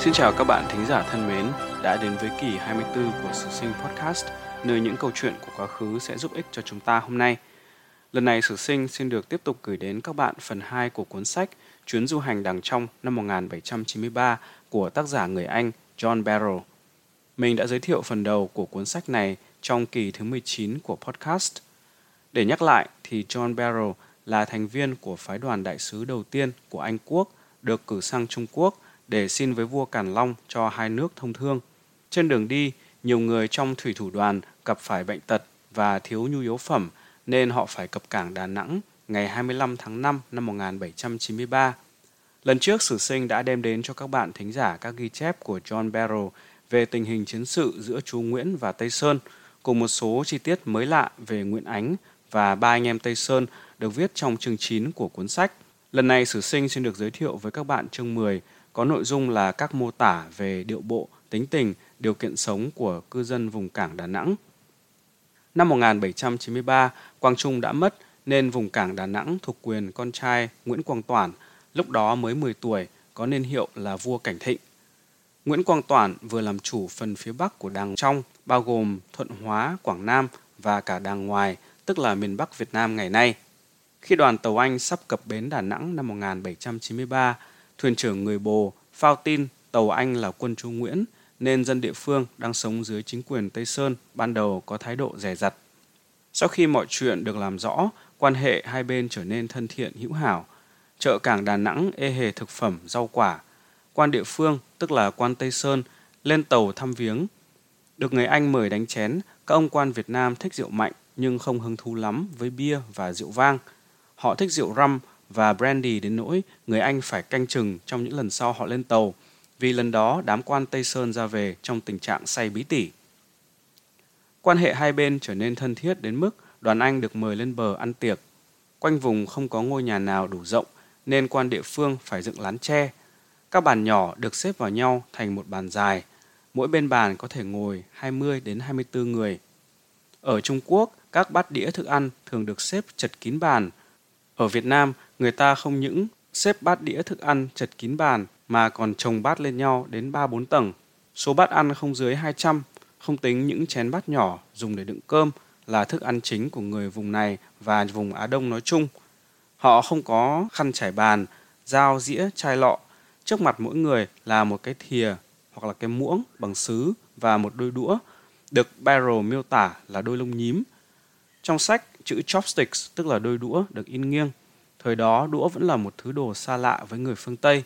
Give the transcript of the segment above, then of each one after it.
Xin chào các bạn thính giả thân mến, đã đến với kỳ 24 của Sử Sinh Podcast, nơi những câu chuyện của quá khứ sẽ giúp ích cho chúng ta hôm nay. Lần này Sử Sinh xin được tiếp tục gửi đến các bạn phần 2 của cuốn sách Chuyến du hành đằng trong năm 1793 của tác giả người Anh John Barrow. Mình đã giới thiệu phần đầu của cuốn sách này trong kỳ thứ 19 của podcast. Để nhắc lại thì John Barrow là thành viên của phái đoàn đại sứ đầu tiên của Anh Quốc được cử sang Trung Quốc để xin với vua Càn Long cho hai nước thông thương. Trên đường đi, nhiều người trong thủy thủ đoàn gặp phải bệnh tật và thiếu nhu yếu phẩm nên họ phải cập cảng Đà Nẵng ngày 25 tháng 5 năm 1793. Lần trước Sử Sinh đã đem đến cho các bạn thính giả các ghi chép của John Barrow về tình hình chiến sự giữa chú Nguyễn và Tây Sơn, cùng một số chi tiết mới lạ về Nguyễn Ánh và ba anh em Tây Sơn được viết trong chương 9 của cuốn sách. Lần này Sử Sinh xin được giới thiệu với các bạn chương 10 có nội dung là các mô tả về điệu bộ, tính tình, điều kiện sống của cư dân vùng cảng Đà Nẵng. Năm 1793, Quang Trung đã mất nên vùng cảng Đà Nẵng thuộc quyền con trai Nguyễn Quang Toản, lúc đó mới 10 tuổi, có niên hiệu là vua Cảnh Thịnh. Nguyễn Quang Toản vừa làm chủ phần phía bắc của Đàng Trong, bao gồm Thuận Hóa, Quảng Nam và cả Đàng Ngoài, tức là miền Bắc Việt Nam ngày nay. Khi đoàn tàu Anh sắp cập bến Đà Nẵng năm 1793, thuyền trưởng người Bồ phao tin tàu Anh là quân Chu Nguyễn nên dân địa phương đang sống dưới chính quyền Tây Sơn ban đầu có thái độ rẻ rặt. Sau khi mọi chuyện được làm rõ, quan hệ hai bên trở nên thân thiện hữu hảo. Chợ cảng Đà Nẵng ê hề thực phẩm, rau quả. Quan địa phương, tức là quan Tây Sơn, lên tàu thăm viếng. Được người Anh mời đánh chén, các ông quan Việt Nam thích rượu mạnh nhưng không hứng thú lắm với bia và rượu vang. Họ thích rượu răm và brandy đến nỗi người Anh phải canh chừng trong những lần sau họ lên tàu, vì lần đó đám quan Tây Sơn ra về trong tình trạng say bí tỉ. Quan hệ hai bên trở nên thân thiết đến mức đoàn Anh được mời lên bờ ăn tiệc. Quanh vùng không có ngôi nhà nào đủ rộng nên quan địa phương phải dựng lán tre. Các bàn nhỏ được xếp vào nhau thành một bàn dài. Mỗi bên bàn có thể ngồi 20 đến 24 người. Ở Trung Quốc, các bát đĩa thức ăn thường được xếp chật kín bàn. Ở Việt Nam, người ta không những xếp bát đĩa thức ăn chật kín bàn mà còn chồng bát lên nhau đến 3-4 tầng. Số bát ăn không dưới 200, không tính những chén bát nhỏ dùng để đựng cơm là thức ăn chính của người vùng này và vùng Á Đông nói chung. Họ không có khăn trải bàn, dao, dĩa, chai lọ. Trước mặt mỗi người là một cái thìa hoặc là cái muỗng bằng sứ và một đôi đũa, được Barrow miêu tả là đôi lông nhím. Trong sách, chữ chopsticks tức là đôi đũa được in nghiêng. Thời đó đũa vẫn là một thứ đồ xa lạ với người phương Tây.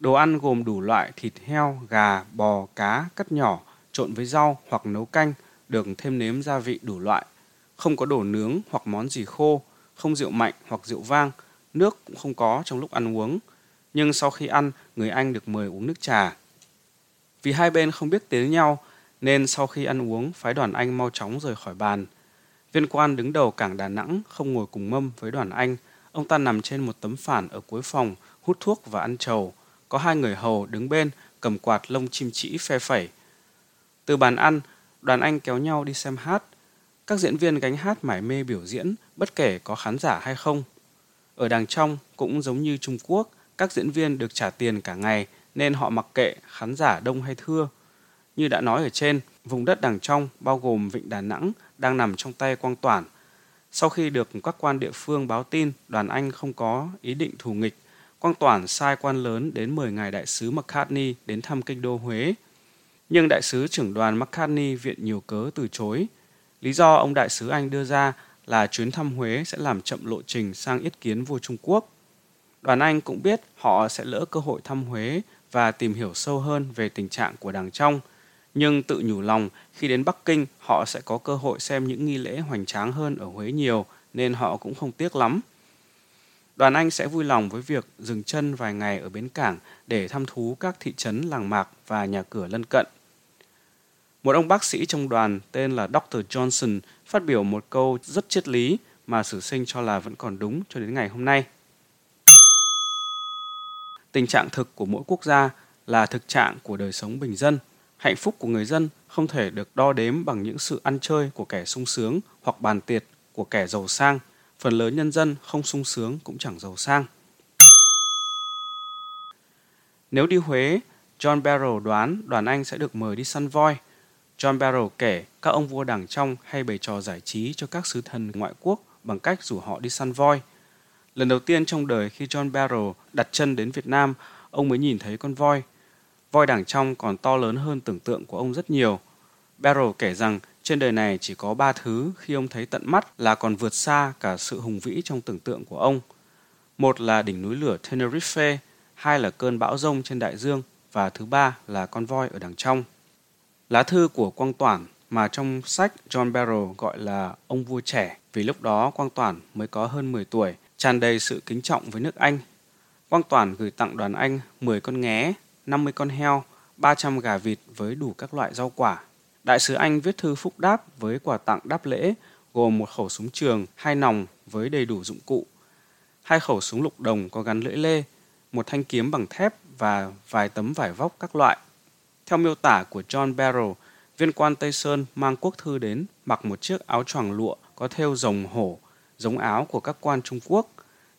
Đồ ăn gồm đủ loại thịt heo, gà, bò, cá cắt nhỏ, trộn với rau hoặc nấu canh, được thêm nếm gia vị đủ loại. Không có đồ nướng hoặc món gì khô, không rượu mạnh hoặc rượu vang, nước cũng không có trong lúc ăn uống. Nhưng sau khi ăn, người Anh được mời uống nước trà. Vì hai bên không biết tiếng nhau, nên sau khi ăn uống, phái đoàn Anh mau chóng rời khỏi bàn. Viên quan đứng đầu cảng Đà Nẵng không ngồi cùng mâm với đoàn Anh Ông ta nằm trên một tấm phản ở cuối phòng, hút thuốc và ăn trầu. Có hai người hầu đứng bên, cầm quạt lông chim chỉ phe phẩy. Từ bàn ăn, đoàn anh kéo nhau đi xem hát. Các diễn viên gánh hát mải mê biểu diễn, bất kể có khán giả hay không. Ở đằng trong, cũng giống như Trung Quốc, các diễn viên được trả tiền cả ngày nên họ mặc kệ khán giả đông hay thưa. Như đã nói ở trên, vùng đất đằng trong bao gồm Vịnh Đà Nẵng đang nằm trong tay Quang Toản – sau khi được các quan địa phương báo tin đoàn Anh không có ý định thù nghịch, Quang Toản sai quan lớn đến mời ngài đại sứ McCartney đến thăm kinh đô Huế. Nhưng đại sứ trưởng đoàn McCartney viện nhiều cớ từ chối. Lý do ông đại sứ Anh đưa ra là chuyến thăm Huế sẽ làm chậm lộ trình sang yết kiến vua Trung Quốc. Đoàn Anh cũng biết họ sẽ lỡ cơ hội thăm Huế và tìm hiểu sâu hơn về tình trạng của đảng trong – nhưng tự nhủ lòng, khi đến Bắc Kinh, họ sẽ có cơ hội xem những nghi lễ hoành tráng hơn ở Huế nhiều, nên họ cũng không tiếc lắm. Đoàn Anh sẽ vui lòng với việc dừng chân vài ngày ở bến cảng để thăm thú các thị trấn làng mạc và nhà cửa lân cận. Một ông bác sĩ trong đoàn tên là Dr. Johnson phát biểu một câu rất triết lý mà sử sinh cho là vẫn còn đúng cho đến ngày hôm nay. Tình trạng thực của mỗi quốc gia là thực trạng của đời sống bình dân – Hạnh phúc của người dân không thể được đo đếm bằng những sự ăn chơi của kẻ sung sướng hoặc bàn tiệc của kẻ giàu sang. Phần lớn nhân dân không sung sướng cũng chẳng giàu sang. Nếu đi Huế, John Barrow đoán đoàn Anh sẽ được mời đi săn voi. John Barrow kể các ông vua đảng trong hay bày trò giải trí cho các sứ thần ngoại quốc bằng cách rủ họ đi săn voi. Lần đầu tiên trong đời khi John Barrow đặt chân đến Việt Nam, ông mới nhìn thấy con voi. Voi đảng trong còn to lớn hơn tưởng tượng của ông rất nhiều. Barrow kể rằng trên đời này chỉ có ba thứ khi ông thấy tận mắt là còn vượt xa cả sự hùng vĩ trong tưởng tượng của ông. Một là đỉnh núi lửa Tenerife, hai là cơn bão rông trên đại dương và thứ ba là con voi ở đằng trong. Lá thư của Quang Toản mà trong sách John Barrow gọi là ông vua trẻ vì lúc đó Quang Toản mới có hơn 10 tuổi, tràn đầy sự kính trọng với nước Anh. Quang Toản gửi tặng đoàn Anh 10 con nghé, 50 con heo, 300 gà vịt với đủ các loại rau quả. Đại sứ Anh viết thư phúc đáp với quà tặng đáp lễ gồm một khẩu súng trường, hai nòng với đầy đủ dụng cụ, hai khẩu súng lục đồng có gắn lưỡi lê, một thanh kiếm bằng thép và vài tấm vải vóc các loại. Theo miêu tả của John Barrow, viên quan Tây Sơn mang quốc thư đến mặc một chiếc áo choàng lụa có thêu rồng hổ, giống áo của các quan Trung Quốc.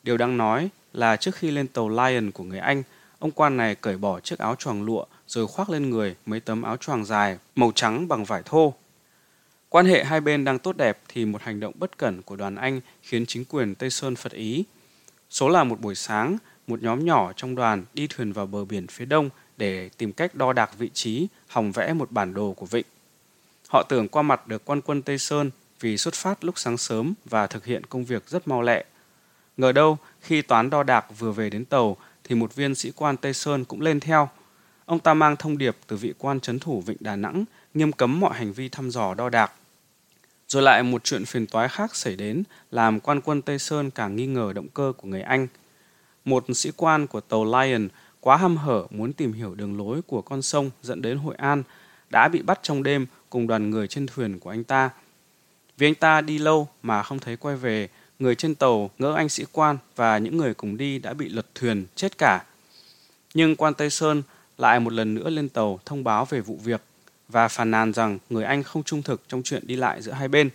Điều đáng nói là trước khi lên tàu Lion của người Anh, ông quan này cởi bỏ chiếc áo choàng lụa rồi khoác lên người mấy tấm áo choàng dài màu trắng bằng vải thô. Quan hệ hai bên đang tốt đẹp thì một hành động bất cẩn của đoàn Anh khiến chính quyền Tây Sơn phật ý. Số là một buổi sáng, một nhóm nhỏ trong đoàn đi thuyền vào bờ biển phía đông để tìm cách đo đạc vị trí, hòng vẽ một bản đồ của vịnh. Họ tưởng qua mặt được quan quân Tây Sơn vì xuất phát lúc sáng sớm và thực hiện công việc rất mau lẹ. Ngờ đâu, khi toán đo đạc vừa về đến tàu thì một viên sĩ quan Tây Sơn cũng lên theo. Ông ta mang thông điệp từ vị quan trấn thủ Vịnh Đà Nẵng nghiêm cấm mọi hành vi thăm dò đo đạc. Rồi lại một chuyện phiền toái khác xảy đến làm quan quân Tây Sơn càng nghi ngờ động cơ của người Anh. Một sĩ quan của tàu Lion quá hăm hở muốn tìm hiểu đường lối của con sông dẫn đến Hội An đã bị bắt trong đêm cùng đoàn người trên thuyền của anh ta. Vì anh ta đi lâu mà không thấy quay về, người trên tàu ngỡ anh sĩ quan và những người cùng đi đã bị lật thuyền chết cả. Nhưng quan Tây Sơn lại một lần nữa lên tàu thông báo về vụ việc và phàn nàn rằng người Anh không trung thực trong chuyện đi lại giữa hai bên.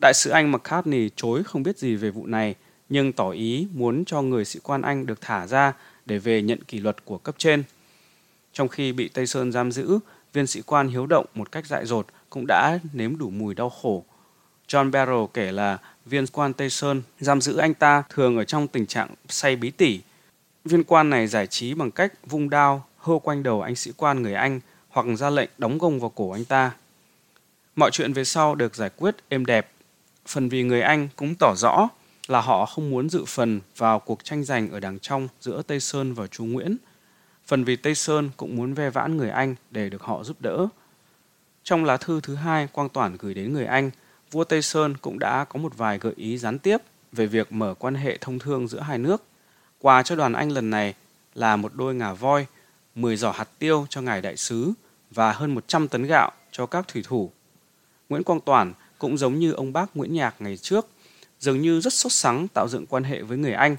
Đại sứ Anh McCartney chối không biết gì về vụ này, nhưng tỏ ý muốn cho người sĩ quan Anh được thả ra để về nhận kỷ luật của cấp trên. Trong khi bị Tây Sơn giam giữ, viên sĩ quan hiếu động một cách dại dột cũng đã nếm đủ mùi đau khổ. John Barrow kể là viên quan Tây Sơn giam giữ anh ta thường ở trong tình trạng say bí tỉ. Viên quan này giải trí bằng cách vung đao hô quanh đầu anh sĩ quan người Anh hoặc ra lệnh đóng gông vào cổ anh ta. Mọi chuyện về sau được giải quyết êm đẹp. Phần vì người Anh cũng tỏ rõ là họ không muốn dự phần vào cuộc tranh giành ở đằng trong giữa Tây Sơn và Chu Nguyễn. Phần vì Tây Sơn cũng muốn ve vãn người Anh để được họ giúp đỡ. Trong lá thư thứ hai Quang Toản gửi đến người Anh, vua Tây Sơn cũng đã có một vài gợi ý gián tiếp về việc mở quan hệ thông thương giữa hai nước. Quà cho đoàn Anh lần này là một đôi ngà voi, 10 giỏ hạt tiêu cho ngài đại sứ và hơn 100 tấn gạo cho các thủy thủ. Nguyễn Quang Toản cũng giống như ông bác Nguyễn Nhạc ngày trước, dường như rất sốt sắng tạo dựng quan hệ với người Anh.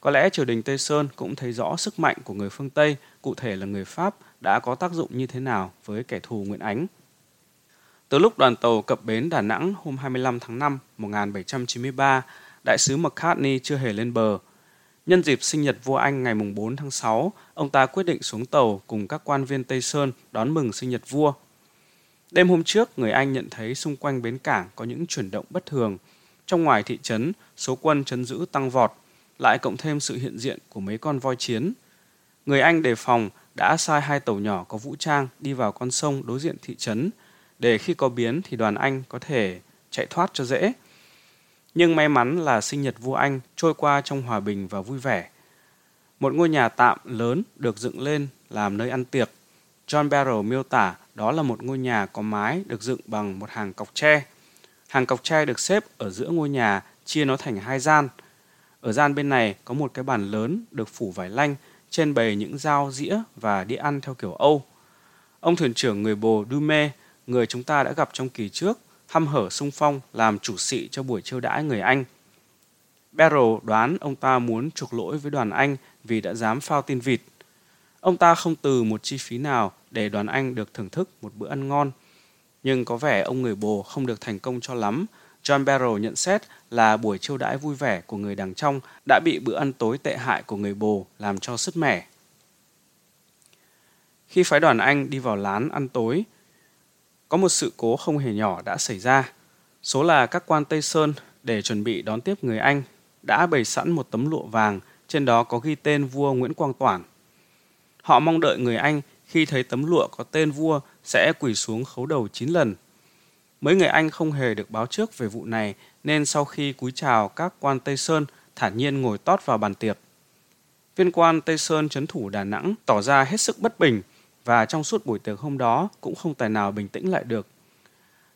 Có lẽ triều đình Tây Sơn cũng thấy rõ sức mạnh của người phương Tây, cụ thể là người Pháp, đã có tác dụng như thế nào với kẻ thù Nguyễn Ánh. Từ lúc đoàn tàu cập bến Đà Nẵng hôm 25 tháng 5 1793, đại sứ McCartney chưa hề lên bờ. Nhân dịp sinh nhật vua Anh ngày 4 tháng 6, ông ta quyết định xuống tàu cùng các quan viên Tây Sơn đón mừng sinh nhật vua. Đêm hôm trước, người Anh nhận thấy xung quanh bến cảng có những chuyển động bất thường. Trong ngoài thị trấn, số quân chấn giữ tăng vọt, lại cộng thêm sự hiện diện của mấy con voi chiến. Người Anh đề phòng đã sai hai tàu nhỏ có vũ trang đi vào con sông đối diện thị trấn, để khi có biến thì đoàn Anh có thể chạy thoát cho dễ. Nhưng may mắn là sinh nhật vua Anh trôi qua trong hòa bình và vui vẻ. Một ngôi nhà tạm lớn được dựng lên làm nơi ăn tiệc. John Barrow miêu tả đó là một ngôi nhà có mái được dựng bằng một hàng cọc tre. Hàng cọc tre được xếp ở giữa ngôi nhà, chia nó thành hai gian. Ở gian bên này có một cái bàn lớn được phủ vải lanh, trên bày những dao dĩa và đĩa ăn theo kiểu Âu. Ông thuyền trưởng người bồ Dume, người chúng ta đã gặp trong kỳ trước, hăm hở sung phong làm chủ sĩ cho buổi chiêu đãi người Anh. Barrow đoán ông ta muốn chuộc lỗi với đoàn Anh vì đã dám phao tin vịt. Ông ta không từ một chi phí nào để đoàn Anh được thưởng thức một bữa ăn ngon. Nhưng có vẻ ông người bồ không được thành công cho lắm. John Barrow nhận xét là buổi chiêu đãi vui vẻ của người đằng trong đã bị bữa ăn tối tệ hại của người bồ làm cho sứt mẻ. Khi phái đoàn Anh đi vào lán ăn tối, có một sự cố không hề nhỏ đã xảy ra. Số là các quan Tây Sơn để chuẩn bị đón tiếp người Anh đã bày sẵn một tấm lụa vàng, trên đó có ghi tên vua Nguyễn Quang Toản. Họ mong đợi người Anh khi thấy tấm lụa có tên vua sẽ quỳ xuống khấu đầu 9 lần. Mấy người Anh không hề được báo trước về vụ này nên sau khi cúi chào các quan Tây Sơn thản nhiên ngồi tót vào bàn tiệc. Viên quan Tây Sơn chấn thủ Đà Nẵng tỏ ra hết sức bất bình và trong suốt buổi tiệc hôm đó cũng không tài nào bình tĩnh lại được.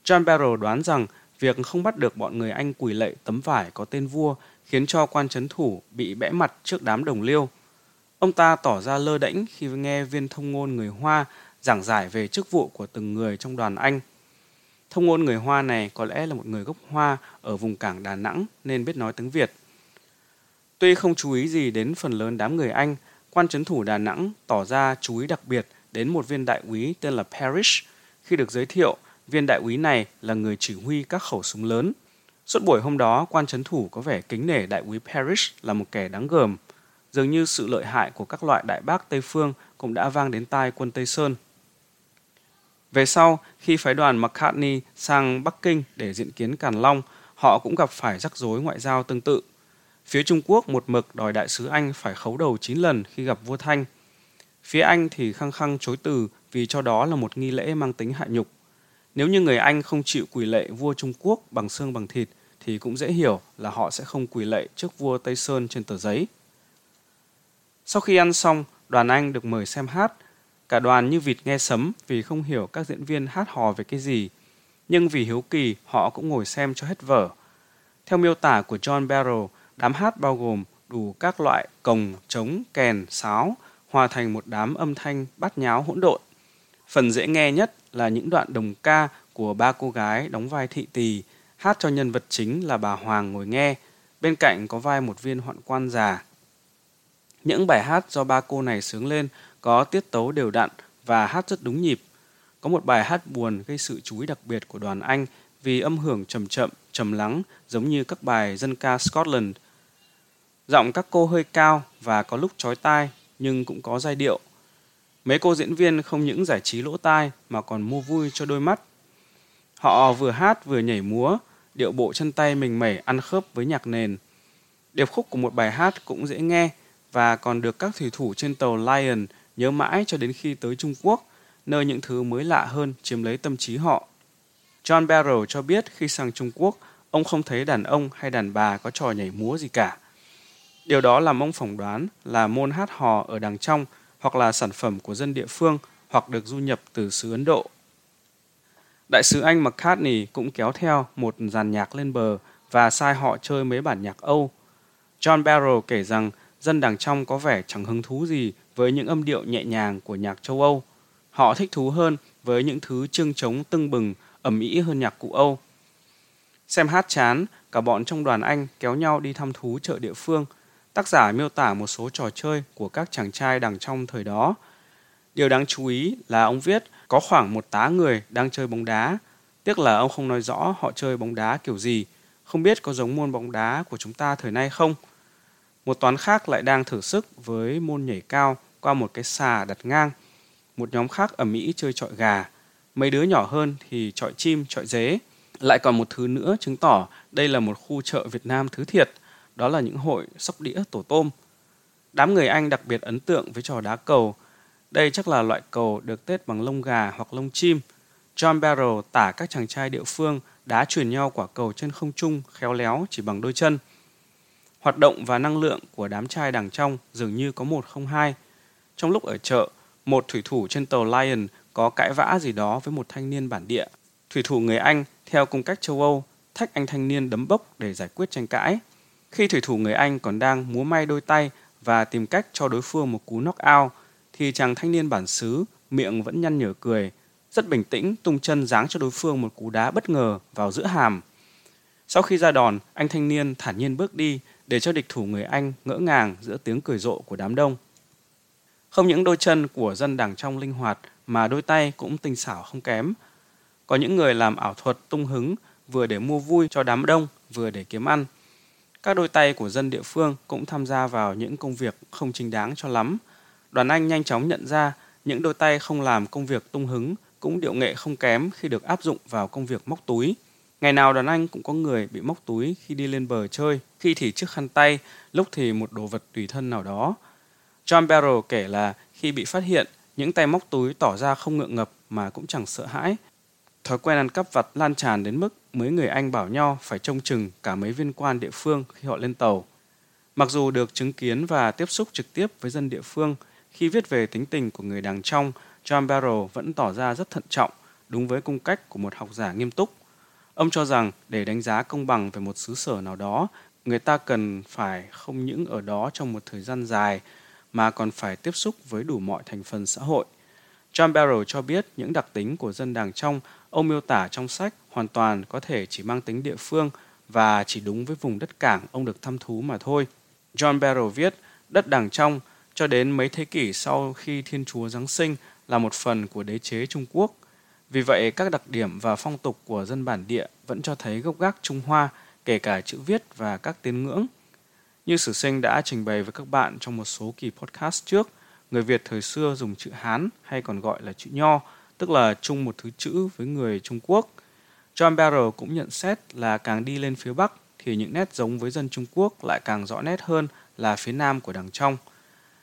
John Barrow đoán rằng việc không bắt được bọn người Anh quỳ lệ tấm vải có tên vua khiến cho quan chấn thủ bị bẽ mặt trước đám đồng liêu. Ông ta tỏ ra lơ đễnh khi nghe viên thông ngôn người Hoa giảng giải về chức vụ của từng người trong đoàn Anh. Thông ngôn người Hoa này có lẽ là một người gốc Hoa ở vùng cảng Đà Nẵng nên biết nói tiếng Việt. Tuy không chú ý gì đến phần lớn đám người Anh, quan chấn thủ Đà Nẵng tỏ ra chú ý đặc biệt đến một viên đại úy tên là Parrish. Khi được giới thiệu, viên đại úy này là người chỉ huy các khẩu súng lớn. Suốt buổi hôm đó, quan chấn thủ có vẻ kính nể đại úy Parrish là một kẻ đáng gờm. Dường như sự lợi hại của các loại đại bác Tây Phương cũng đã vang đến tai quân Tây Sơn. Về sau, khi phái đoàn McCartney sang Bắc Kinh để diện kiến Càn Long, họ cũng gặp phải rắc rối ngoại giao tương tự. Phía Trung Quốc một mực đòi đại sứ Anh phải khấu đầu 9 lần khi gặp vua Thanh. Phía Anh thì khăng khăng chối từ vì cho đó là một nghi lễ mang tính hạ nhục. Nếu như người Anh không chịu quỳ lệ vua Trung Quốc bằng xương bằng thịt thì cũng dễ hiểu là họ sẽ không quỳ lệ trước vua Tây Sơn trên tờ giấy. Sau khi ăn xong, đoàn Anh được mời xem hát. Cả đoàn như vịt nghe sấm vì không hiểu các diễn viên hát hò về cái gì. Nhưng vì hiếu kỳ, họ cũng ngồi xem cho hết vở. Theo miêu tả của John Barrow, đám hát bao gồm đủ các loại cồng, trống, kèn, sáo, hòa thành một đám âm thanh bát nháo hỗn độn. Phần dễ nghe nhất là những đoạn đồng ca của ba cô gái đóng vai thị tỳ, hát cho nhân vật chính là bà Hoàng ngồi nghe, bên cạnh có vai một viên hoạn quan già. Những bài hát do ba cô này sướng lên có tiết tấu đều đặn và hát rất đúng nhịp. Có một bài hát buồn gây sự chú ý đặc biệt của đoàn Anh vì âm hưởng trầm chậm, trầm lắng giống như các bài dân ca Scotland. Giọng các cô hơi cao và có lúc chói tai nhưng cũng có giai điệu. Mấy cô diễn viên không những giải trí lỗ tai mà còn mua vui cho đôi mắt. Họ vừa hát vừa nhảy múa, điệu bộ chân tay mình mẩy ăn khớp với nhạc nền. Điệp khúc của một bài hát cũng dễ nghe và còn được các thủy thủ trên tàu Lion nhớ mãi cho đến khi tới Trung Quốc, nơi những thứ mới lạ hơn chiếm lấy tâm trí họ. John Barrow cho biết khi sang Trung Quốc, ông không thấy đàn ông hay đàn bà có trò nhảy múa gì cả. Điều đó làm ông phỏng đoán là môn hát hò ở đằng trong hoặc là sản phẩm của dân địa phương hoặc được du nhập từ xứ Ấn Độ. Đại sứ Anh McCartney cũng kéo theo một dàn nhạc lên bờ và sai họ chơi mấy bản nhạc Âu. John Barrow kể rằng dân đằng trong có vẻ chẳng hứng thú gì với những âm điệu nhẹ nhàng của nhạc châu Âu. Họ thích thú hơn với những thứ chương trống tưng bừng, ẩm ý hơn nhạc cụ Âu. Xem hát chán, cả bọn trong đoàn Anh kéo nhau đi thăm thú chợ địa phương – Tác giả miêu tả một số trò chơi của các chàng trai đằng trong thời đó. Điều đáng chú ý là ông viết có khoảng một tá người đang chơi bóng đá. Tiếc là ông không nói rõ họ chơi bóng đá kiểu gì, không biết có giống môn bóng đá của chúng ta thời nay không. Một toán khác lại đang thử sức với môn nhảy cao qua một cái xà đặt ngang. Một nhóm khác ở Mỹ chơi trọi gà. Mấy đứa nhỏ hơn thì trọi chim, trọi dế. Lại còn một thứ nữa chứng tỏ đây là một khu chợ Việt Nam thứ thiệt – đó là những hội sóc đĩa tổ tôm. Đám người Anh đặc biệt ấn tượng với trò đá cầu. Đây chắc là loại cầu được tết bằng lông gà hoặc lông chim. John Barrow tả các chàng trai địa phương đá truyền nhau quả cầu trên không trung khéo léo chỉ bằng đôi chân. Hoạt động và năng lượng của đám trai đằng trong dường như có một không hai. Trong lúc ở chợ, một thủy thủ trên tàu Lion có cãi vã gì đó với một thanh niên bản địa. Thủy thủ người Anh, theo cung cách châu Âu, thách anh thanh niên đấm bốc để giải quyết tranh cãi. Khi thủy thủ người Anh còn đang múa may đôi tay và tìm cách cho đối phương một cú knock out, thì chàng thanh niên bản xứ miệng vẫn nhăn nhở cười, rất bình tĩnh tung chân giáng cho đối phương một cú đá bất ngờ vào giữa hàm. Sau khi ra đòn, anh thanh niên thản nhiên bước đi để cho địch thủ người Anh ngỡ ngàng giữa tiếng cười rộ của đám đông. Không những đôi chân của dân đảng trong linh hoạt mà đôi tay cũng tinh xảo không kém. Có những người làm ảo thuật tung hứng vừa để mua vui cho đám đông vừa để kiếm ăn. Các đôi tay của dân địa phương cũng tham gia vào những công việc không chính đáng cho lắm. Đoàn Anh nhanh chóng nhận ra những đôi tay không làm công việc tung hứng cũng điệu nghệ không kém khi được áp dụng vào công việc móc túi. Ngày nào đoàn anh cũng có người bị móc túi khi đi lên bờ chơi, khi thì chiếc khăn tay, lúc thì một đồ vật tùy thân nào đó. John Barrow kể là khi bị phát hiện, những tay móc túi tỏ ra không ngượng ngập mà cũng chẳng sợ hãi. Thói quen ăn cắp vặt lan tràn đến mức mấy người Anh bảo nhau phải trông chừng cả mấy viên quan địa phương khi họ lên tàu. Mặc dù được chứng kiến và tiếp xúc trực tiếp với dân địa phương, khi viết về tính tình của người đàng trong, John Barrow vẫn tỏ ra rất thận trọng, đúng với cung cách của một học giả nghiêm túc. Ông cho rằng để đánh giá công bằng về một xứ sở nào đó, người ta cần phải không những ở đó trong một thời gian dài mà còn phải tiếp xúc với đủ mọi thành phần xã hội. John Barrow cho biết những đặc tính của dân đàng trong ông miêu tả trong sách hoàn toàn có thể chỉ mang tính địa phương và chỉ đúng với vùng đất cảng ông được thăm thú mà thôi. John Barrow viết, đất đàng trong cho đến mấy thế kỷ sau khi Thiên Chúa Giáng sinh là một phần của đế chế Trung Quốc. Vì vậy, các đặc điểm và phong tục của dân bản địa vẫn cho thấy gốc gác Trung Hoa, kể cả chữ viết và các tín ngưỡng. Như Sử Sinh đã trình bày với các bạn trong một số kỳ podcast trước, người Việt thời xưa dùng chữ Hán hay còn gọi là chữ Nho, tức là chung một thứ chữ với người Trung Quốc. John Barrow cũng nhận xét là càng đi lên phía Bắc thì những nét giống với dân Trung Quốc lại càng rõ nét hơn là phía Nam của đằng trong.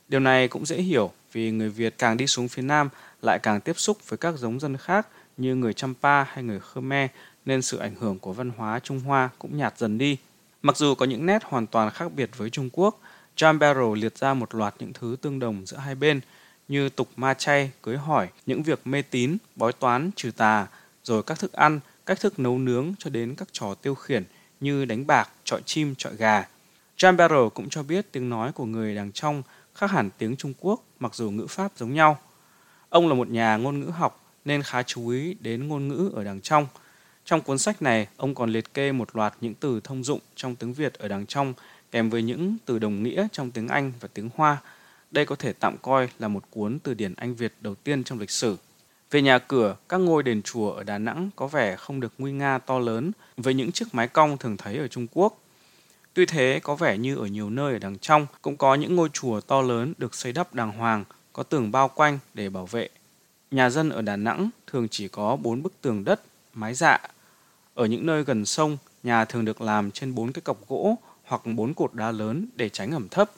Điều này cũng dễ hiểu vì người Việt càng đi xuống phía Nam lại càng tiếp xúc với các giống dân khác như người Champa hay người Khmer nên sự ảnh hưởng của văn hóa Trung Hoa cũng nhạt dần đi. Mặc dù có những nét hoàn toàn khác biệt với Trung Quốc, John Barrow liệt ra một loạt những thứ tương đồng giữa hai bên như tục ma chay, cưới hỏi, những việc mê tín, bói toán, trừ tà, rồi các thức ăn, cách thức nấu nướng cho đến các trò tiêu khiển như đánh bạc, trọi chim, trọi gà. John Barrow cũng cho biết tiếng nói của người đằng trong khác hẳn tiếng Trung Quốc mặc dù ngữ pháp giống nhau. Ông là một nhà ngôn ngữ học nên khá chú ý đến ngôn ngữ ở đằng trong. Trong cuốn sách này, ông còn liệt kê một loạt những từ thông dụng trong tiếng Việt ở đằng trong kèm với những từ đồng nghĩa trong tiếng Anh và tiếng Hoa. Đây có thể tạm coi là một cuốn từ điển Anh Việt đầu tiên trong lịch sử. Về nhà cửa, các ngôi đền chùa ở Đà Nẵng có vẻ không được nguy nga to lớn với những chiếc mái cong thường thấy ở Trung Quốc. Tuy thế, có vẻ như ở nhiều nơi ở đằng trong cũng có những ngôi chùa to lớn được xây đắp đàng hoàng, có tường bao quanh để bảo vệ. Nhà dân ở Đà Nẵng thường chỉ có bốn bức tường đất, mái dạ. Ở những nơi gần sông, nhà thường được làm trên bốn cái cọc gỗ hoặc bốn cột đá lớn để tránh ẩm thấp.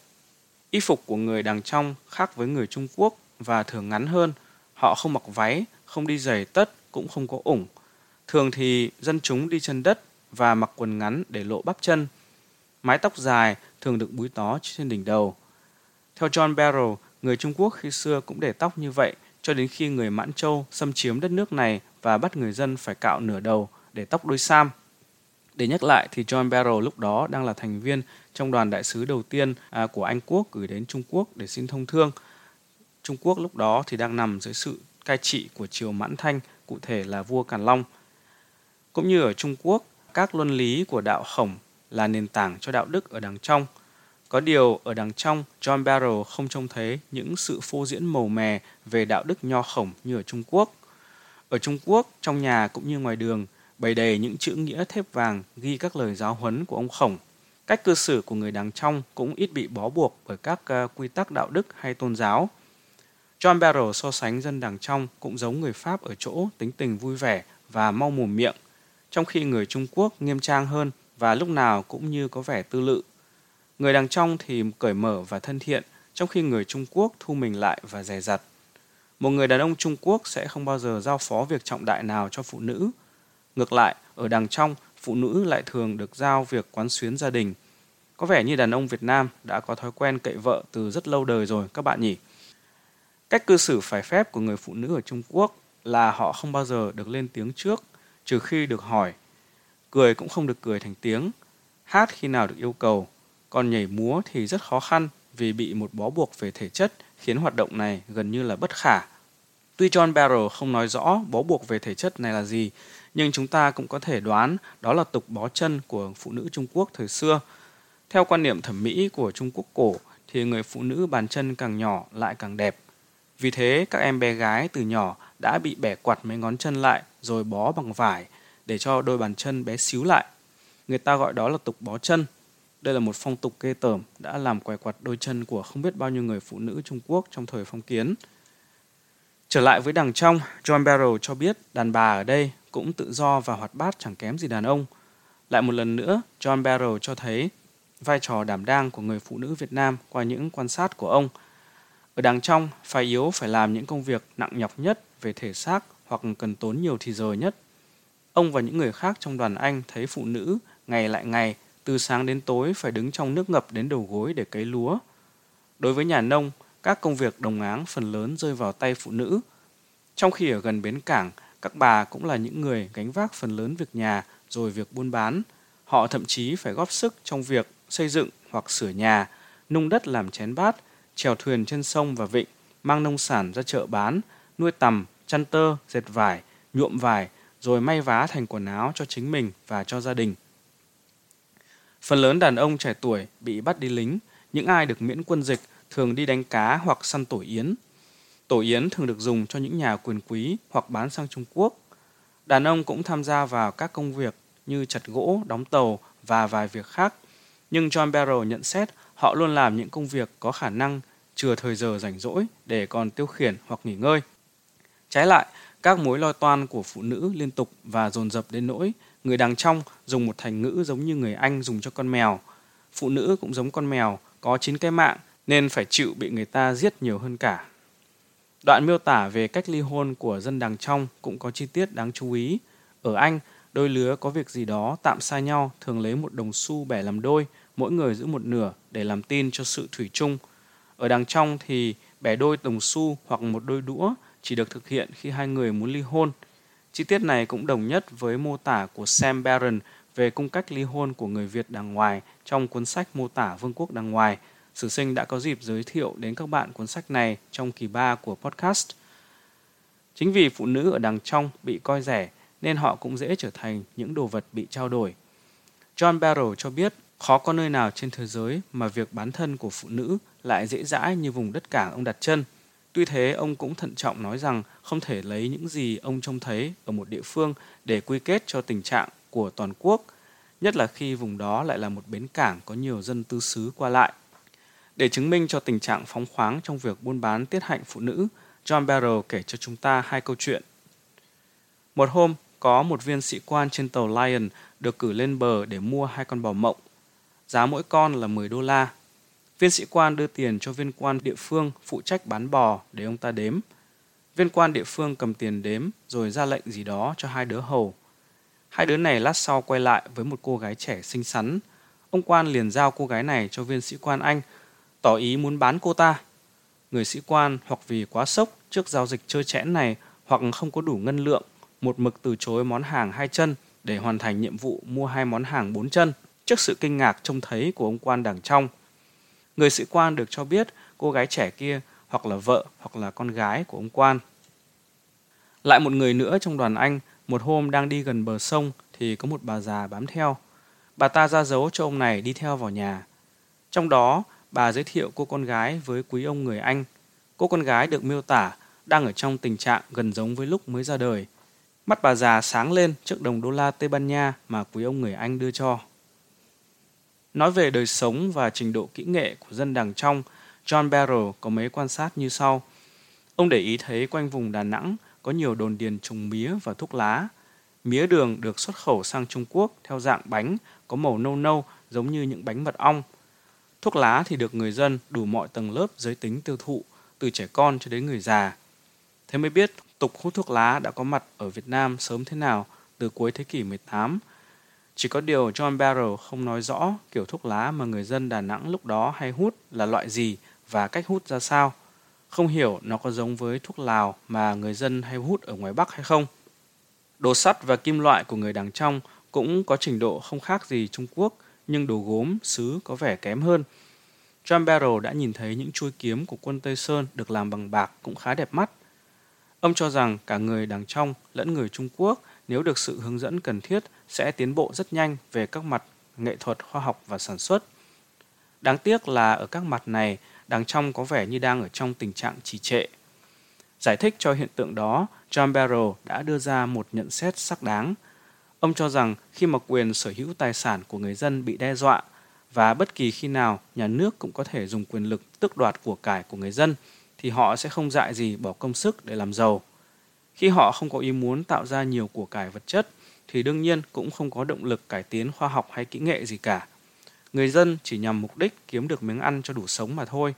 Y phục của người đằng trong khác với người Trung Quốc và thường ngắn hơn. Họ không mặc váy, không đi giày tất, cũng không có ủng. Thường thì dân chúng đi chân đất và mặc quần ngắn để lộ bắp chân. Mái tóc dài thường được búi tó trên đỉnh đầu. Theo John Barrow, người Trung Quốc khi xưa cũng để tóc như vậy cho đến khi người Mãn Châu xâm chiếm đất nước này và bắt người dân phải cạo nửa đầu để tóc đuôi sam. Để nhắc lại thì John Barrow lúc đó đang là thành viên trong đoàn đại sứ đầu tiên à, của Anh Quốc gửi đến Trung Quốc để xin thông thương. Trung Quốc lúc đó thì đang nằm dưới sự cai trị của triều Mãn Thanh, cụ thể là vua Càn Long. Cũng như ở Trung Quốc, các luân lý của đạo khổng là nền tảng cho đạo đức ở đằng trong. Có điều ở đằng trong, John Barrow không trông thấy những sự phô diễn màu mè về đạo đức nho khổng như ở Trung Quốc. Ở Trung Quốc, trong nhà cũng như ngoài đường, bày đầy những chữ nghĩa thép vàng ghi các lời giáo huấn của ông khổng. Cách cư xử của người đàng trong cũng ít bị bó buộc bởi các uh, quy tắc đạo đức hay tôn giáo. John Barrow so sánh dân đàng trong cũng giống người Pháp ở chỗ tính tình vui vẻ và mau mồm miệng, trong khi người Trung Quốc nghiêm trang hơn và lúc nào cũng như có vẻ tư lự. Người đàng trong thì cởi mở và thân thiện, trong khi người Trung Quốc thu mình lại và dè dặt. Một người đàn ông Trung Quốc sẽ không bao giờ giao phó việc trọng đại nào cho phụ nữ. Ngược lại, ở đằng trong, phụ nữ lại thường được giao việc quán xuyến gia đình. Có vẻ như đàn ông Việt Nam đã có thói quen cậy vợ từ rất lâu đời rồi các bạn nhỉ. Cách cư xử phải phép của người phụ nữ ở Trung Quốc là họ không bao giờ được lên tiếng trước, trừ khi được hỏi. Cười cũng không được cười thành tiếng, hát khi nào được yêu cầu, còn nhảy múa thì rất khó khăn vì bị một bó buộc về thể chất khiến hoạt động này gần như là bất khả. Tuy John Barrow không nói rõ bó buộc về thể chất này là gì, nhưng chúng ta cũng có thể đoán đó là tục bó chân của phụ nữ Trung Quốc thời xưa. Theo quan niệm thẩm mỹ của Trung Quốc cổ thì người phụ nữ bàn chân càng nhỏ lại càng đẹp. Vì thế các em bé gái từ nhỏ đã bị bẻ quạt mấy ngón chân lại rồi bó bằng vải để cho đôi bàn chân bé xíu lại. Người ta gọi đó là tục bó chân. Đây là một phong tục ghê tởm đã làm què quạt đôi chân của không biết bao nhiêu người phụ nữ Trung Quốc trong thời phong kiến. Trở lại với đằng trong, John Barrow cho biết đàn bà ở đây cũng tự do và hoạt bát chẳng kém gì đàn ông. Lại một lần nữa, John Barrow cho thấy vai trò đảm đang của người phụ nữ Việt Nam qua những quan sát của ông. Ở đằng trong, phải yếu phải làm những công việc nặng nhọc nhất về thể xác hoặc cần tốn nhiều thì giờ nhất. Ông và những người khác trong đoàn Anh thấy phụ nữ ngày lại ngày, từ sáng đến tối phải đứng trong nước ngập đến đầu gối để cấy lúa. Đối với nhà nông, các công việc đồng áng phần lớn rơi vào tay phụ nữ. Trong khi ở gần bến cảng, các bà cũng là những người gánh vác phần lớn việc nhà rồi việc buôn bán. Họ thậm chí phải góp sức trong việc xây dựng hoặc sửa nhà, nung đất làm chén bát, chèo thuyền trên sông và vịnh, mang nông sản ra chợ bán, nuôi tầm, chăn tơ, dệt vải, nhuộm vải, rồi may vá thành quần áo cho chính mình và cho gia đình. Phần lớn đàn ông trẻ tuổi bị bắt đi lính, những ai được miễn quân dịch thường đi đánh cá hoặc săn tổ yến. Tổ yến thường được dùng cho những nhà quyền quý hoặc bán sang Trung Quốc. Đàn ông cũng tham gia vào các công việc như chặt gỗ, đóng tàu và vài việc khác. Nhưng John Barrow nhận xét họ luôn làm những công việc có khả năng chừa thời giờ rảnh rỗi để còn tiêu khiển hoặc nghỉ ngơi. Trái lại, các mối lo toan của phụ nữ liên tục và dồn dập đến nỗi người đằng trong dùng một thành ngữ giống như người Anh dùng cho con mèo. Phụ nữ cũng giống con mèo, có chín cái mạng nên phải chịu bị người ta giết nhiều hơn cả. Đoạn miêu tả về cách ly hôn của dân đằng trong cũng có chi tiết đáng chú ý. Ở Anh, đôi lứa có việc gì đó tạm xa nhau thường lấy một đồng xu bẻ làm đôi, mỗi người giữ một nửa để làm tin cho sự thủy chung. Ở đằng trong thì bẻ đôi đồng xu hoặc một đôi đũa chỉ được thực hiện khi hai người muốn ly hôn. Chi tiết này cũng đồng nhất với mô tả của Sam Barron về cung cách ly hôn của người Việt đàng ngoài trong cuốn sách mô tả Vương quốc đàng ngoài. Sử sinh đã có dịp giới thiệu đến các bạn cuốn sách này trong kỳ 3 của podcast. Chính vì phụ nữ ở đằng trong bị coi rẻ nên họ cũng dễ trở thành những đồ vật bị trao đổi. John Barrow cho biết khó có nơi nào trên thế giới mà việc bán thân của phụ nữ lại dễ dãi như vùng đất cảng ông đặt chân – Tuy thế, ông cũng thận trọng nói rằng không thể lấy những gì ông trông thấy ở một địa phương để quy kết cho tình trạng của toàn quốc, nhất là khi vùng đó lại là một bến cảng có nhiều dân tư xứ qua lại. Để chứng minh cho tình trạng phóng khoáng trong việc buôn bán tiết hạnh phụ nữ, John Barrow kể cho chúng ta hai câu chuyện. Một hôm, có một viên sĩ quan trên tàu Lion được cử lên bờ để mua hai con bò mộng. Giá mỗi con là 10 đô la, Viên sĩ quan đưa tiền cho viên quan địa phương phụ trách bán bò để ông ta đếm. Viên quan địa phương cầm tiền đếm rồi ra lệnh gì đó cho hai đứa hầu. Hai đứa này lát sau quay lại với một cô gái trẻ xinh xắn. Ông quan liền giao cô gái này cho viên sĩ quan Anh, tỏ ý muốn bán cô ta. Người sĩ quan hoặc vì quá sốc trước giao dịch chơi chẽn này hoặc không có đủ ngân lượng, một mực từ chối món hàng hai chân để hoàn thành nhiệm vụ mua hai món hàng bốn chân. Trước sự kinh ngạc trông thấy của ông quan đằng trong, người sĩ quan được cho biết cô gái trẻ kia hoặc là vợ hoặc là con gái của ông quan. Lại một người nữa trong đoàn anh, một hôm đang đi gần bờ sông thì có một bà già bám theo. Bà ta ra dấu cho ông này đi theo vào nhà. Trong đó, bà giới thiệu cô con gái với quý ông người Anh. Cô con gái được miêu tả đang ở trong tình trạng gần giống với lúc mới ra đời. Mắt bà già sáng lên trước đồng đô la Tây Ban Nha mà quý ông người Anh đưa cho. Nói về đời sống và trình độ kỹ nghệ của dân đằng trong, John Barrow có mấy quan sát như sau. Ông để ý thấy quanh vùng Đà Nẵng có nhiều đồn điền trồng mía và thuốc lá. Mía đường được xuất khẩu sang Trung Quốc theo dạng bánh có màu nâu nâu giống như những bánh mật ong. Thuốc lá thì được người dân đủ mọi tầng lớp giới tính tiêu thụ, từ trẻ con cho đến người già. Thế mới biết tục hút thuốc lá đã có mặt ở Việt Nam sớm thế nào từ cuối thế kỷ 18 chỉ có điều John Barrow không nói rõ kiểu thuốc lá mà người dân Đà Nẵng lúc đó hay hút là loại gì và cách hút ra sao. Không hiểu nó có giống với thuốc lào mà người dân hay hút ở ngoài Bắc hay không. Đồ sắt và kim loại của người đằng trong cũng có trình độ không khác gì Trung Quốc, nhưng đồ gốm, sứ có vẻ kém hơn. John Barrow đã nhìn thấy những chuôi kiếm của quân Tây Sơn được làm bằng bạc cũng khá đẹp mắt. Ông cho rằng cả người đằng trong lẫn người Trung Quốc – nếu được sự hướng dẫn cần thiết sẽ tiến bộ rất nhanh về các mặt nghệ thuật, khoa học và sản xuất. Đáng tiếc là ở các mặt này, đằng trong có vẻ như đang ở trong tình trạng trì trệ. Giải thích cho hiện tượng đó, John Barrow đã đưa ra một nhận xét sắc đáng. Ông cho rằng khi mà quyền sở hữu tài sản của người dân bị đe dọa và bất kỳ khi nào nhà nước cũng có thể dùng quyền lực tước đoạt của cải của người dân, thì họ sẽ không dại gì bỏ công sức để làm giàu. Khi họ không có ý muốn tạo ra nhiều của cải vật chất, thì đương nhiên cũng không có động lực cải tiến khoa học hay kỹ nghệ gì cả. Người dân chỉ nhằm mục đích kiếm được miếng ăn cho đủ sống mà thôi.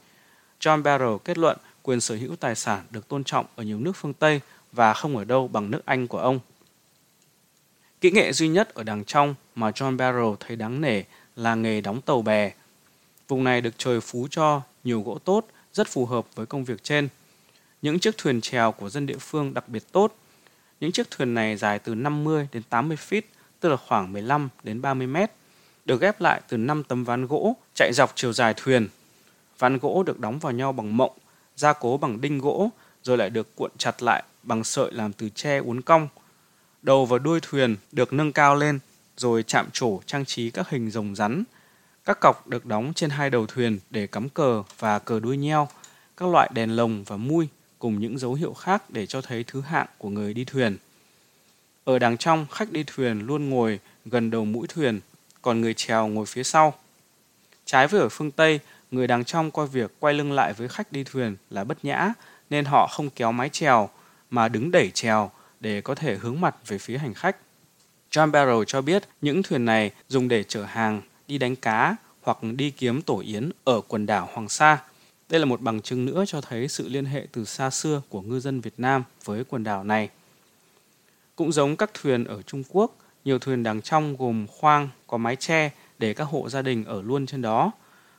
John Barrow kết luận quyền sở hữu tài sản được tôn trọng ở nhiều nước phương Tây và không ở đâu bằng nước Anh của ông. Kỹ nghệ duy nhất ở đằng trong mà John Barrow thấy đáng nể là nghề đóng tàu bè. Vùng này được trời phú cho nhiều gỗ tốt, rất phù hợp với công việc trên. Những chiếc thuyền chèo của dân địa phương đặc biệt tốt. Những chiếc thuyền này dài từ 50 đến 80 feet, tức là khoảng 15 đến 30 mét, được ghép lại từ 5 tấm ván gỗ chạy dọc chiều dài thuyền. Ván gỗ được đóng vào nhau bằng mộng, gia cố bằng đinh gỗ, rồi lại được cuộn chặt lại bằng sợi làm từ tre uốn cong. Đầu và đuôi thuyền được nâng cao lên, rồi chạm trổ trang trí các hình rồng rắn. Các cọc được đóng trên hai đầu thuyền để cắm cờ và cờ đuôi nheo, các loại đèn lồng và mui cùng những dấu hiệu khác để cho thấy thứ hạng của người đi thuyền. Ở đằng trong, khách đi thuyền luôn ngồi gần đầu mũi thuyền, còn người chèo ngồi phía sau. Trái với ở phương Tây, người đằng trong coi việc quay lưng lại với khách đi thuyền là bất nhã, nên họ không kéo mái chèo mà đứng đẩy chèo để có thể hướng mặt về phía hành khách. John Barrow cho biết những thuyền này dùng để chở hàng, đi đánh cá hoặc đi kiếm tổ yến ở quần đảo Hoàng Sa. Đây là một bằng chứng nữa cho thấy sự liên hệ từ xa xưa của ngư dân Việt Nam với quần đảo này. Cũng giống các thuyền ở Trung Quốc, nhiều thuyền đằng trong gồm khoang có mái che để các hộ gia đình ở luôn trên đó.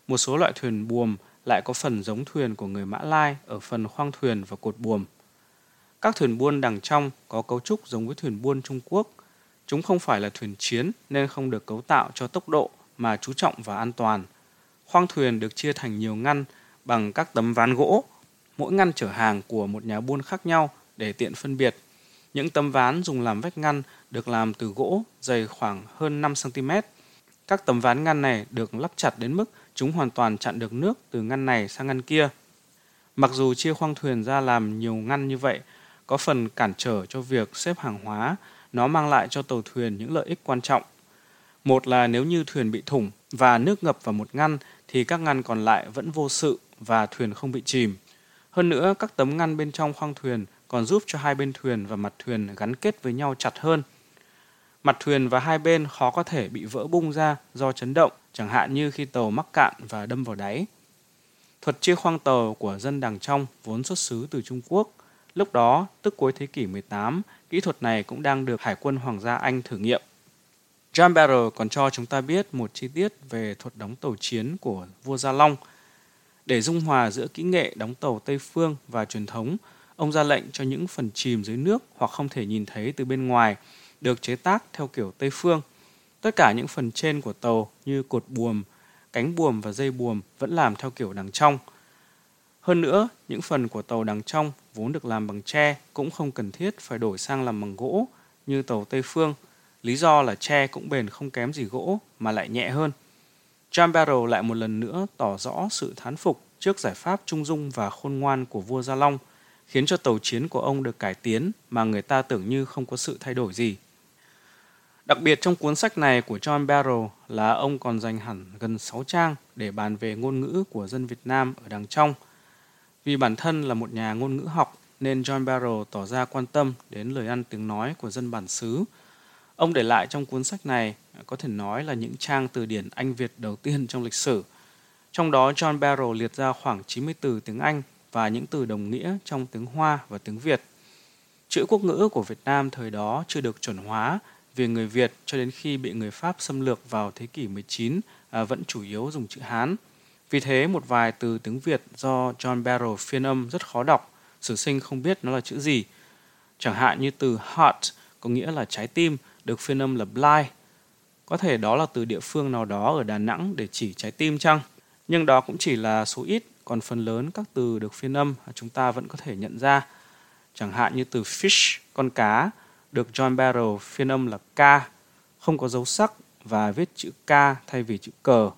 Một số loại thuyền buồm lại có phần giống thuyền của người Mã Lai ở phần khoang thuyền và cột buồm. Các thuyền buôn đằng trong có cấu trúc giống với thuyền buôn Trung Quốc. Chúng không phải là thuyền chiến nên không được cấu tạo cho tốc độ mà chú trọng vào an toàn. Khoang thuyền được chia thành nhiều ngăn bằng các tấm ván gỗ. Mỗi ngăn chở hàng của một nhà buôn khác nhau để tiện phân biệt. Những tấm ván dùng làm vách ngăn được làm từ gỗ dày khoảng hơn 5 cm. Các tấm ván ngăn này được lắp chặt đến mức chúng hoàn toàn chặn được nước từ ngăn này sang ngăn kia. Mặc dù chia khoang thuyền ra làm nhiều ngăn như vậy, có phần cản trở cho việc xếp hàng hóa, nó mang lại cho tàu thuyền những lợi ích quan trọng. Một là nếu như thuyền bị thủng và nước ngập vào một ngăn thì các ngăn còn lại vẫn vô sự và thuyền không bị chìm. Hơn nữa, các tấm ngăn bên trong khoang thuyền còn giúp cho hai bên thuyền và mặt thuyền gắn kết với nhau chặt hơn. Mặt thuyền và hai bên khó có thể bị vỡ bung ra do chấn động, chẳng hạn như khi tàu mắc cạn và đâm vào đáy. Thuật chia khoang tàu của dân đằng trong vốn xuất xứ từ Trung Quốc. Lúc đó, tức cuối thế kỷ 18, kỹ thuật này cũng đang được Hải quân Hoàng gia Anh thử nghiệm. John Barrow còn cho chúng ta biết một chi tiết về thuật đóng tàu chiến của vua Gia Long. Để dung hòa giữa kỹ nghệ đóng tàu Tây Phương và truyền thống, ông ra lệnh cho những phần chìm dưới nước hoặc không thể nhìn thấy từ bên ngoài được chế tác theo kiểu Tây Phương. Tất cả những phần trên của tàu như cột buồm, cánh buồm và dây buồm vẫn làm theo kiểu đằng trong. Hơn nữa, những phần của tàu đằng trong vốn được làm bằng tre cũng không cần thiết phải đổi sang làm bằng gỗ như tàu Tây Phương. Lý do là tre cũng bền không kém gì gỗ mà lại nhẹ hơn. John Barrow lại một lần nữa tỏ rõ sự thán phục trước giải pháp trung dung và khôn ngoan của vua Gia Long, khiến cho tàu chiến của ông được cải tiến mà người ta tưởng như không có sự thay đổi gì. Đặc biệt trong cuốn sách này của John Barrow là ông còn dành hẳn gần 6 trang để bàn về ngôn ngữ của dân Việt Nam ở đằng trong. Vì bản thân là một nhà ngôn ngữ học nên John Barrow tỏ ra quan tâm đến lời ăn tiếng nói của dân bản xứ. Ông để lại trong cuốn sách này có thể nói là những trang từ điển Anh Việt đầu tiên trong lịch sử. Trong đó John Barrow liệt ra khoảng 90 từ tiếng Anh và những từ đồng nghĩa trong tiếng Hoa và tiếng Việt. Chữ quốc ngữ của Việt Nam thời đó chưa được chuẩn hóa vì người Việt cho đến khi bị người Pháp xâm lược vào thế kỷ 19 à, vẫn chủ yếu dùng chữ Hán. Vì thế, một vài từ tiếng Việt do John Barrow phiên âm rất khó đọc, sử sinh không biết nó là chữ gì. Chẳng hạn như từ heart có nghĩa là trái tim, được phiên âm là blind. Có thể đó là từ địa phương nào đó ở Đà Nẵng để chỉ trái tim chăng? Nhưng đó cũng chỉ là số ít, còn phần lớn các từ được phiên âm chúng ta vẫn có thể nhận ra. Chẳng hạn như từ fish, con cá, được John Barrow phiên âm là K, không có dấu sắc và viết chữ K thay vì chữ cờ.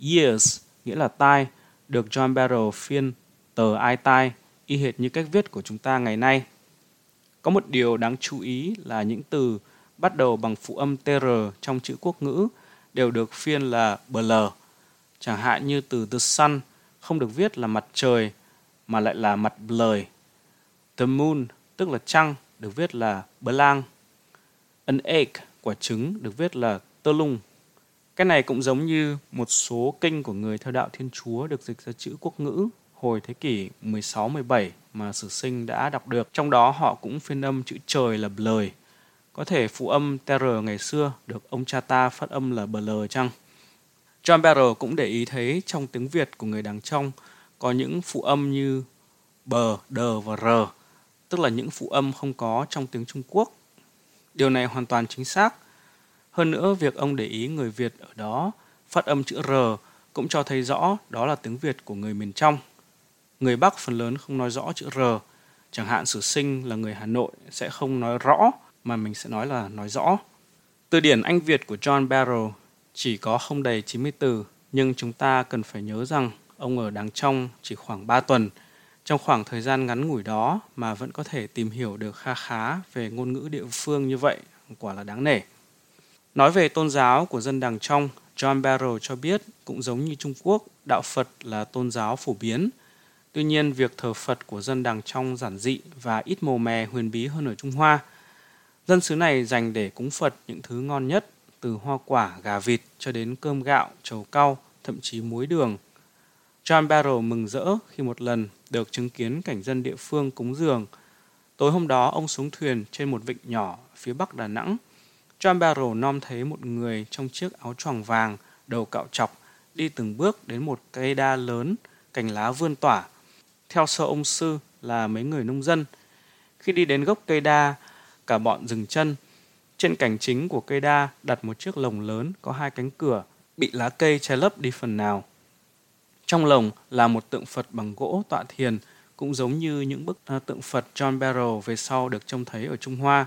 years nghĩa là tai, được John Barrow phiên tờ ai tai, y hệt như cách viết của chúng ta ngày nay. Có một điều đáng chú ý là những từ bắt đầu bằng phụ âm tr trong chữ quốc ngữ đều được phiên là bl. Chẳng hạn như từ the sun không được viết là mặt trời mà lại là mặt lời. The moon tức là trăng được viết là blang. An egg quả trứng được viết là tơ lung. Cái này cũng giống như một số kinh của người theo đạo Thiên Chúa được dịch ra chữ quốc ngữ hồi thế kỷ 16-17 mà sử sinh đã đọc được. Trong đó họ cũng phiên âm chữ trời là lời. Có thể phụ âm TR ngày xưa được ông cha ta phát âm là bờ lờ chăng? John Barrow cũng để ý thấy trong tiếng Việt của người đàng trong có những phụ âm như bờ, đờ và r, tức là những phụ âm không có trong tiếng Trung Quốc. Điều này hoàn toàn chính xác. Hơn nữa, việc ông để ý người Việt ở đó phát âm chữ R cũng cho thấy rõ đó là tiếng Việt của người miền trong. Người Bắc phần lớn không nói rõ chữ R, chẳng hạn sử sinh là người Hà Nội sẽ không nói rõ mà mình sẽ nói là nói rõ. Từ điển Anh Việt của John Barrow chỉ có không đầy 90 từ, nhưng chúng ta cần phải nhớ rằng ông ở Đàng Trong chỉ khoảng 3 tuần. Trong khoảng thời gian ngắn ngủi đó mà vẫn có thể tìm hiểu được kha khá về ngôn ngữ địa phương như vậy, quả là đáng nể. Nói về tôn giáo của dân Đàng Trong, John Barrow cho biết cũng giống như Trung Quốc, đạo Phật là tôn giáo phổ biến. Tuy nhiên, việc thờ Phật của dân Đàng Trong giản dị và ít mồ mè huyền bí hơn ở Trung Hoa. Dân xứ này dành để cúng Phật những thứ ngon nhất từ hoa quả, gà vịt cho đến cơm gạo, trầu cau, thậm chí muối đường. John Barrow mừng rỡ khi một lần được chứng kiến cảnh dân địa phương cúng dường. Tối hôm đó, ông xuống thuyền trên một vịnh nhỏ phía bắc Đà Nẵng. John Barrow nom thấy một người trong chiếc áo choàng vàng, đầu cạo chọc, đi từng bước đến một cây đa lớn, cành lá vươn tỏa. Theo sau ông sư là mấy người nông dân. Khi đi đến gốc cây đa, cả bọn dừng chân – trên cành chính của cây đa đặt một chiếc lồng lớn có hai cánh cửa, bị lá cây che lấp đi phần nào. Trong lồng là một tượng Phật bằng gỗ tọa thiền, cũng giống như những bức à, tượng Phật John Barrow về sau được trông thấy ở Trung Hoa.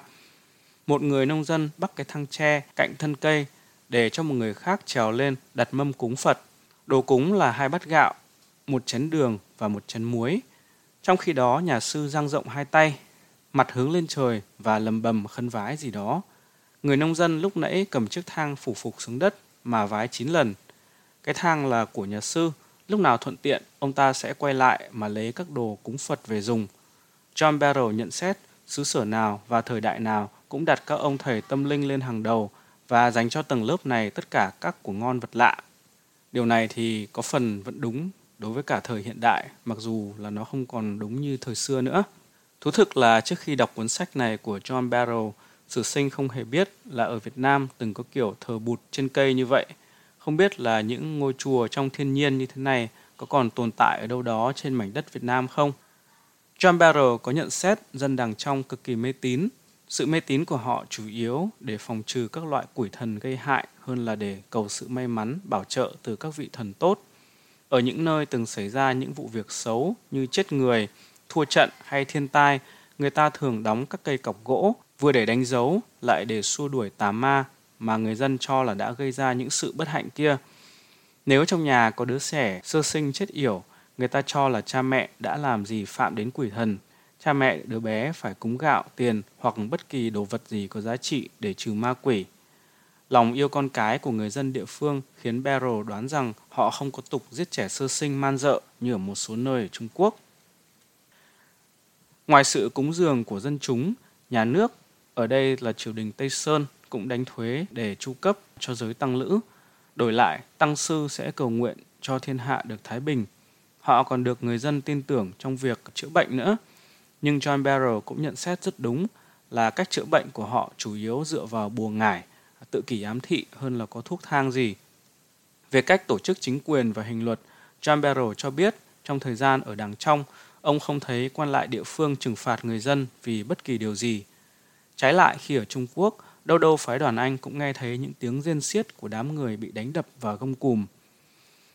Một người nông dân bắt cái thang tre cạnh thân cây để cho một người khác trèo lên đặt mâm cúng Phật. Đồ cúng là hai bát gạo, một chén đường và một chén muối. Trong khi đó nhà sư dang rộng hai tay, mặt hướng lên trời và lầm bầm khấn vái gì đó. Người nông dân lúc nãy cầm chiếc thang phủ phục xuống đất mà vái 9 lần. Cái thang là của nhà sư, lúc nào thuận tiện ông ta sẽ quay lại mà lấy các đồ cúng Phật về dùng. John Barrow nhận xét xứ sở nào và thời đại nào cũng đặt các ông thầy tâm linh lên hàng đầu và dành cho tầng lớp này tất cả các của ngon vật lạ. Điều này thì có phần vẫn đúng đối với cả thời hiện đại, mặc dù là nó không còn đúng như thời xưa nữa. Thú thực là trước khi đọc cuốn sách này của John Barrow, Sử sinh không hề biết là ở Việt Nam từng có kiểu thờ bụt trên cây như vậy. Không biết là những ngôi chùa trong thiên nhiên như thế này có còn tồn tại ở đâu đó trên mảnh đất Việt Nam không? John Barrow có nhận xét dân đàng trong cực kỳ mê tín. Sự mê tín của họ chủ yếu để phòng trừ các loại quỷ thần gây hại hơn là để cầu sự may mắn, bảo trợ từ các vị thần tốt. Ở những nơi từng xảy ra những vụ việc xấu như chết người, thua trận hay thiên tai, người ta thường đóng các cây cọc gỗ vừa để đánh dấu lại để xua đuổi tà ma mà người dân cho là đã gây ra những sự bất hạnh kia. Nếu trong nhà có đứa trẻ sơ sinh chết yểu, người ta cho là cha mẹ đã làm gì phạm đến quỷ thần. Cha mẹ đứa bé phải cúng gạo, tiền hoặc bất kỳ đồ vật gì có giá trị để trừ ma quỷ. Lòng yêu con cái của người dân địa phương khiến Barrow đoán rằng họ không có tục giết trẻ sơ sinh man dợ như ở một số nơi ở Trung Quốc. Ngoài sự cúng dường của dân chúng, nhà nước ở đây là triều đình Tây Sơn cũng đánh thuế để chu cấp cho giới tăng lữ. Đổi lại, tăng sư sẽ cầu nguyện cho thiên hạ được thái bình. Họ còn được người dân tin tưởng trong việc chữa bệnh nữa. Nhưng John Barrow cũng nhận xét rất đúng là cách chữa bệnh của họ chủ yếu dựa vào bùa ngải, tự kỷ ám thị hơn là có thuốc thang gì. Về cách tổ chức chính quyền và hình luật, John Barrow cho biết trong thời gian ở đàng trong, ông không thấy quan lại địa phương trừng phạt người dân vì bất kỳ điều gì Trái lại khi ở Trung Quốc, đâu đâu phái đoàn Anh cũng nghe thấy những tiếng rên xiết của đám người bị đánh đập và gông cùm.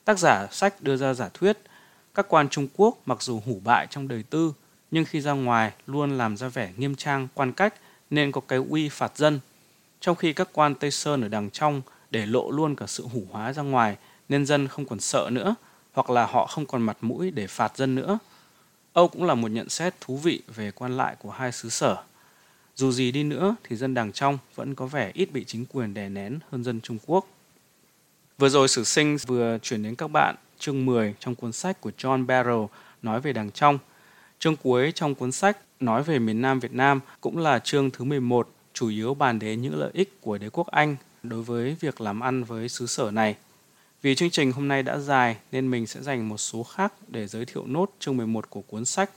Tác giả sách đưa ra giả thuyết, các quan Trung Quốc mặc dù hủ bại trong đời tư, nhưng khi ra ngoài luôn làm ra vẻ nghiêm trang, quan cách, nên có cái uy phạt dân. Trong khi các quan Tây Sơn ở đằng trong để lộ luôn cả sự hủ hóa ra ngoài, nên dân không còn sợ nữa, hoặc là họ không còn mặt mũi để phạt dân nữa. Âu cũng là một nhận xét thú vị về quan lại của hai xứ sở. Dù gì đi nữa thì dân đàng trong vẫn có vẻ ít bị chính quyền đè nén hơn dân Trung Quốc. Vừa rồi Sử Sinh vừa chuyển đến các bạn chương 10 trong cuốn sách của John Barrow nói về đàng trong. Chương cuối trong cuốn sách nói về miền Nam Việt Nam cũng là chương thứ 11, chủ yếu bàn đến những lợi ích của đế quốc Anh đối với việc làm ăn với xứ sở này. Vì chương trình hôm nay đã dài nên mình sẽ dành một số khác để giới thiệu nốt chương 11 của cuốn sách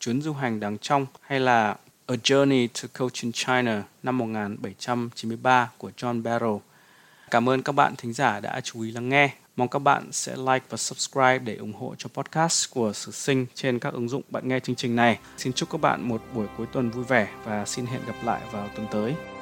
Chuyến du hành đằng trong hay là A Journey to Cochin China năm 1793 của John Barrow. Cảm ơn các bạn thính giả đã chú ý lắng nghe. Mong các bạn sẽ like và subscribe để ủng hộ cho podcast của Sử Sinh trên các ứng dụng bạn nghe chương trình này. Xin chúc các bạn một buổi cuối tuần vui vẻ và xin hẹn gặp lại vào tuần tới.